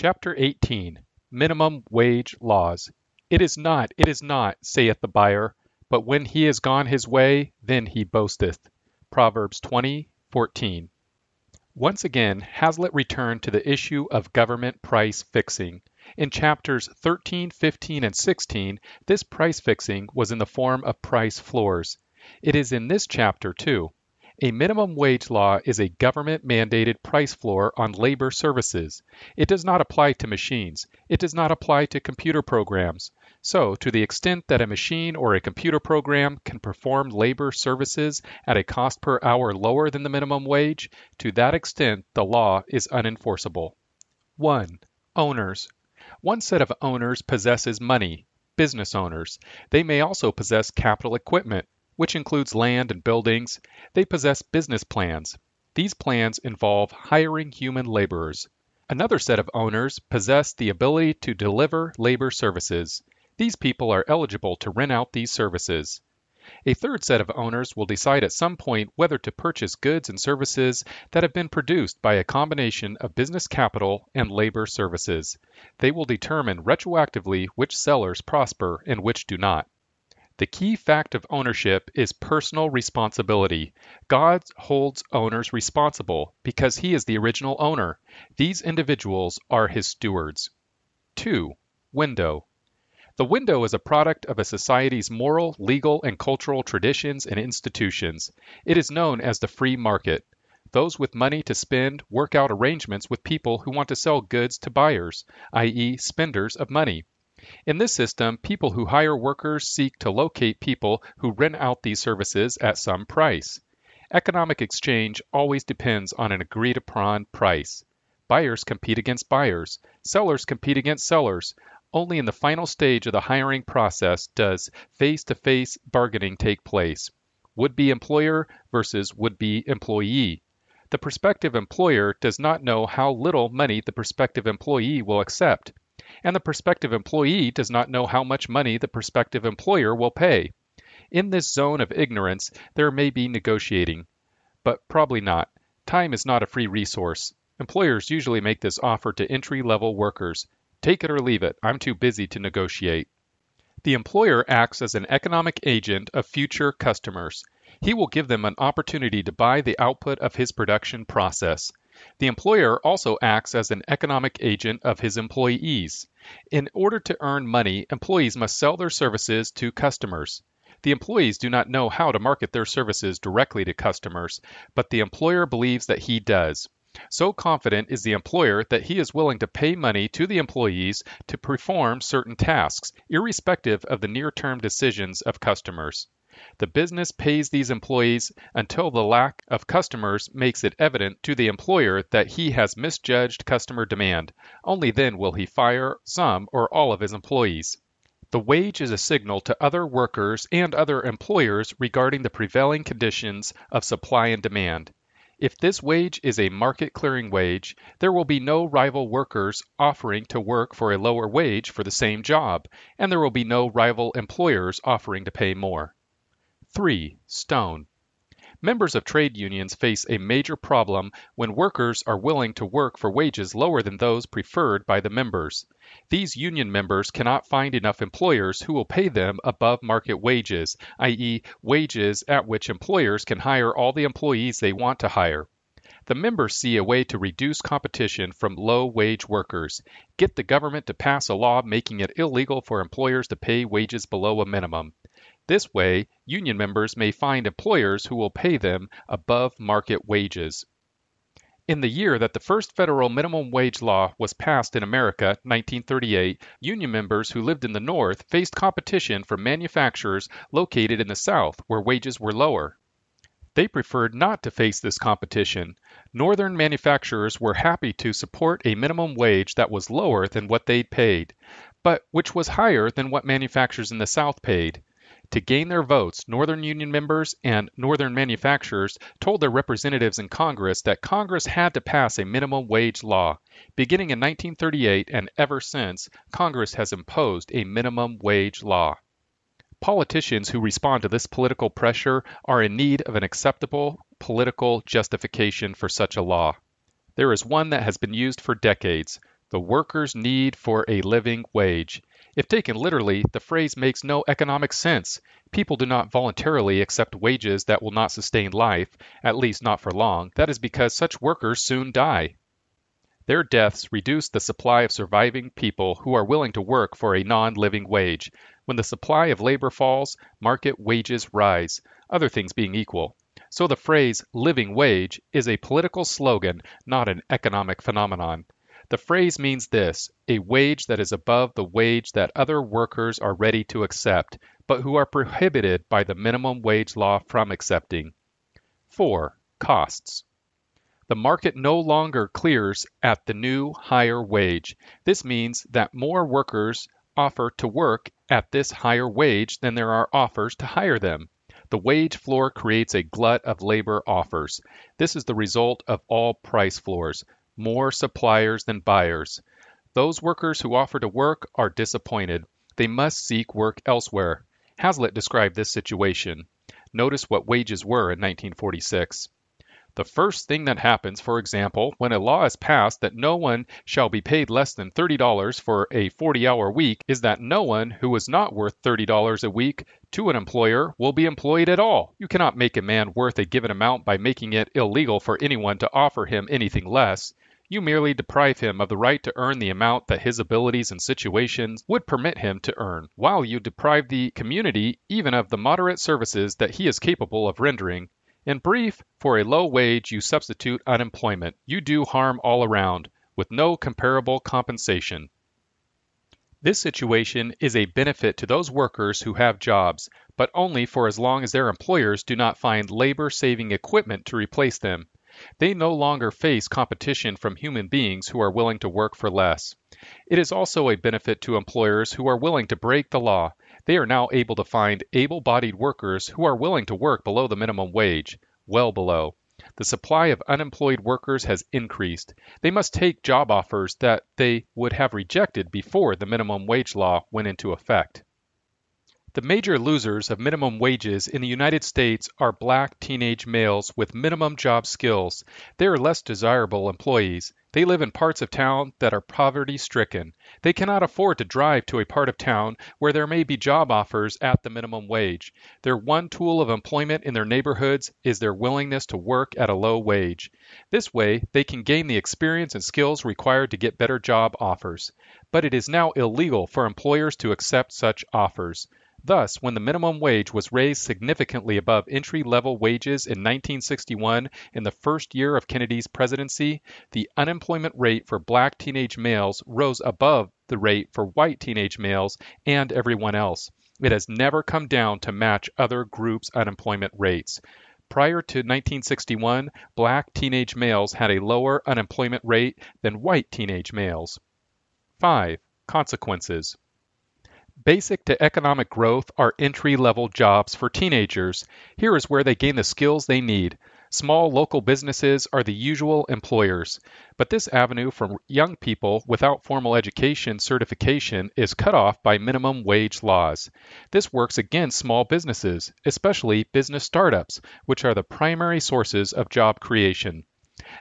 Chapter 18 Minimum Wage Laws. It is not, it is not, saith the buyer, but when he is gone his way, then he boasteth. Proverbs 20:14. Once again, Hazlitt returned to the issue of government price fixing. In chapters 13, 15, and 16, this price fixing was in the form of price floors. It is in this chapter, too. A minimum wage law is a government mandated price floor on labor services. It does not apply to machines. It does not apply to computer programs. So, to the extent that a machine or a computer program can perform labor services at a cost per hour lower than the minimum wage, to that extent the law is unenforceable. 1. Owners. One set of owners possesses money, business owners. They may also possess capital equipment, which includes land and buildings. They possess business plans. These plans involve hiring human laborers. Another set of owners possess the ability to deliver labor services. These people are eligible to rent out these services. A third set of owners will decide at some point whether to purchase goods and services that have been produced by a combination of business capital and labor services. They will determine retroactively which sellers prosper and which do not. The key fact of ownership is personal responsibility. God holds owners responsible because he is the original owner. These individuals are his stewards. 2. Window. The window is a product of a society's moral, legal, and cultural traditions and institutions. It is known as the free market. Those with money to spend work out arrangements with people who want to sell goods to buyers, i.e., spenders of money. In this system, people who hire workers seek to locate people who rent out these services at some price. Economic exchange always depends on an agreed upon price. Buyers compete against buyers, sellers compete against sellers. Only in the final stage of the hiring process does face to face bargaining take place. Would be employer versus would be employee. The prospective employer does not know how little money the prospective employee will accept and the prospective employee does not know how much money the prospective employer will pay. In this zone of ignorance, there may be negotiating, but probably not. Time is not a free resource. Employers usually make this offer to entry level workers take it or leave it, I'm too busy to negotiate. The employer acts as an economic agent of future customers. He will give them an opportunity to buy the output of his production process. The employer also acts as an economic agent of his employees. In order to earn money, employees must sell their services to customers. The employees do not know how to market their services directly to customers, but the employer believes that he does. So confident is the employer that he is willing to pay money to the employees to perform certain tasks, irrespective of the near term decisions of customers. The business pays these employees until the lack of customers makes it evident to the employer that he has misjudged customer demand. Only then will he fire some or all of his employees. The wage is a signal to other workers and other employers regarding the prevailing conditions of supply and demand. If this wage is a market clearing wage, there will be no rival workers offering to work for a lower wage for the same job, and there will be no rival employers offering to pay more. 3. Stone. Members of trade unions face a major problem when workers are willing to work for wages lower than those preferred by the members. These union members cannot find enough employers who will pay them above market wages, i.e., wages at which employers can hire all the employees they want to hire. The members see a way to reduce competition from low wage workers, get the government to pass a law making it illegal for employers to pay wages below a minimum. This way, union members may find employers who will pay them above market wages. In the year that the first federal minimum wage law was passed in America, 1938, union members who lived in the North faced competition from manufacturers located in the South where wages were lower. They preferred not to face this competition. Northern manufacturers were happy to support a minimum wage that was lower than what they'd paid, but which was higher than what manufacturers in the South paid. To gain their votes, Northern Union members and Northern manufacturers told their representatives in Congress that Congress had to pass a minimum wage law. Beginning in 1938 and ever since, Congress has imposed a minimum wage law. Politicians who respond to this political pressure are in need of an acceptable political justification for such a law. There is one that has been used for decades the worker's need for a living wage. If taken literally, the phrase makes no economic sense. People do not voluntarily accept wages that will not sustain life, at least not for long. That is because such workers soon die. Their deaths reduce the supply of surviving people who are willing to work for a non living wage. When the supply of labor falls, market wages rise, other things being equal. So the phrase living wage is a political slogan, not an economic phenomenon. The phrase means this a wage that is above the wage that other workers are ready to accept, but who are prohibited by the minimum wage law from accepting. 4. Costs. The market no longer clears at the new higher wage. This means that more workers offer to work at this higher wage than there are offers to hire them. The wage floor creates a glut of labor offers. This is the result of all price floors more suppliers than buyers. Those workers who offer to work are disappointed. They must seek work elsewhere. Hazlitt described this situation. Notice what wages were in 1946. The first thing that happens, for example, when a law is passed that no one shall be paid less than $30 for a 40 hour week, is that no one who is not worth $30 a week to an employer will be employed at all. You cannot make a man worth a given amount by making it illegal for anyone to offer him anything less. You merely deprive him of the right to earn the amount that his abilities and situations would permit him to earn, while you deprive the community even of the moderate services that he is capable of rendering. In brief, for a low wage you substitute unemployment. You do harm all around, with no comparable compensation. This situation is a benefit to those workers who have jobs, but only for as long as their employers do not find labor saving equipment to replace them. They no longer face competition from human beings who are willing to work for less. It is also a benefit to employers who are willing to break the law. They are now able to find able bodied workers who are willing to work below the minimum wage, well below. The supply of unemployed workers has increased. They must take job offers that they would have rejected before the minimum wage law went into effect. The major losers of minimum wages in the United States are black teenage males with minimum job skills. They are less desirable employees. They live in parts of town that are poverty stricken. They cannot afford to drive to a part of town where there may be job offers at the minimum wage. Their one tool of employment in their neighborhoods is their willingness to work at a low wage. This way, they can gain the experience and skills required to get better job offers. But it is now illegal for employers to accept such offers. Thus, when the minimum wage was raised significantly above entry level wages in 1961 in the first year of Kennedy's presidency, the unemployment rate for black teenage males rose above the rate for white teenage males and everyone else. It has never come down to match other groups' unemployment rates. Prior to 1961, black teenage males had a lower unemployment rate than white teenage males. 5. Consequences. Basic to economic growth are entry level jobs for teenagers. Here is where they gain the skills they need. Small local businesses are the usual employers, but this avenue for young people without formal education certification is cut off by minimum wage laws. This works against small businesses, especially business startups, which are the primary sources of job creation.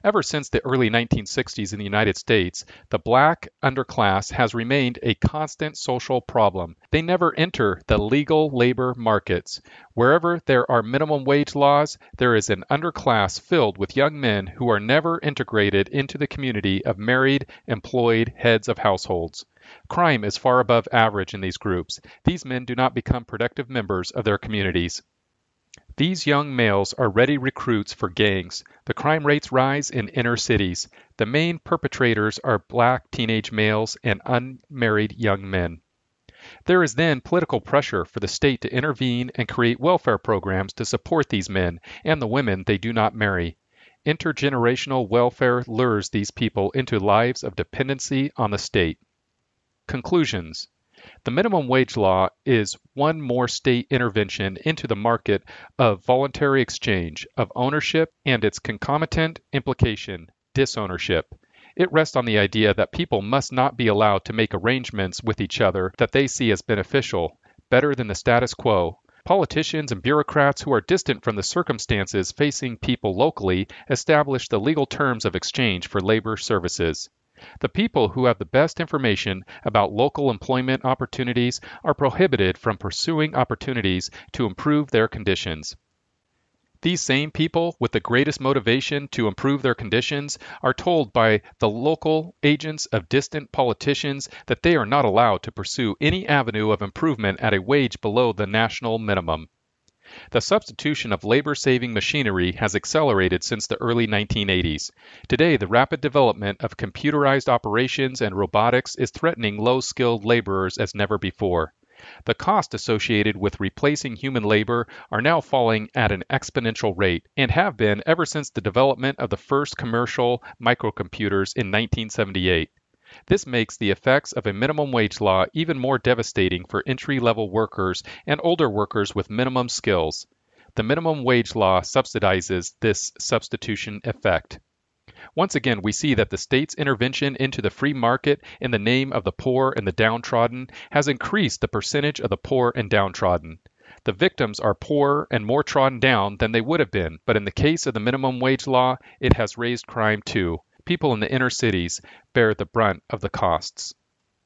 Ever since the early 1960s in the United States, the black underclass has remained a constant social problem. They never enter the legal labor markets. Wherever there are minimum wage laws, there is an underclass filled with young men who are never integrated into the community of married, employed heads of households. Crime is far above average in these groups. These men do not become productive members of their communities. These young males are ready recruits for gangs. The crime rates rise in inner cities. The main perpetrators are black teenage males and unmarried young men. There is then political pressure for the state to intervene and create welfare programs to support these men and the women they do not marry. Intergenerational welfare lures these people into lives of dependency on the state. Conclusions the minimum wage law is one more state intervention into the market of voluntary exchange, of ownership, and its concomitant implication, disownership. It rests on the idea that people must not be allowed to make arrangements with each other that they see as beneficial, better than the status quo. Politicians and bureaucrats who are distant from the circumstances facing people locally establish the legal terms of exchange for labor services. The people who have the best information about local employment opportunities are prohibited from pursuing opportunities to improve their conditions. These same people with the greatest motivation to improve their conditions are told by the local agents of distant politicians that they are not allowed to pursue any avenue of improvement at a wage below the national minimum. The substitution of labor saving machinery has accelerated since the early 1980s. Today, the rapid development of computerized operations and robotics is threatening low skilled laborers as never before. The costs associated with replacing human labor are now falling at an exponential rate and have been ever since the development of the first commercial microcomputers in 1978. This makes the effects of a minimum wage law even more devastating for entry level workers and older workers with minimum skills. The minimum wage law subsidizes this substitution effect. Once again, we see that the state's intervention into the free market in the name of the poor and the downtrodden has increased the percentage of the poor and downtrodden. The victims are poorer and more trodden down than they would have been, but in the case of the minimum wage law, it has raised crime too. People in the inner cities bear the brunt of the costs.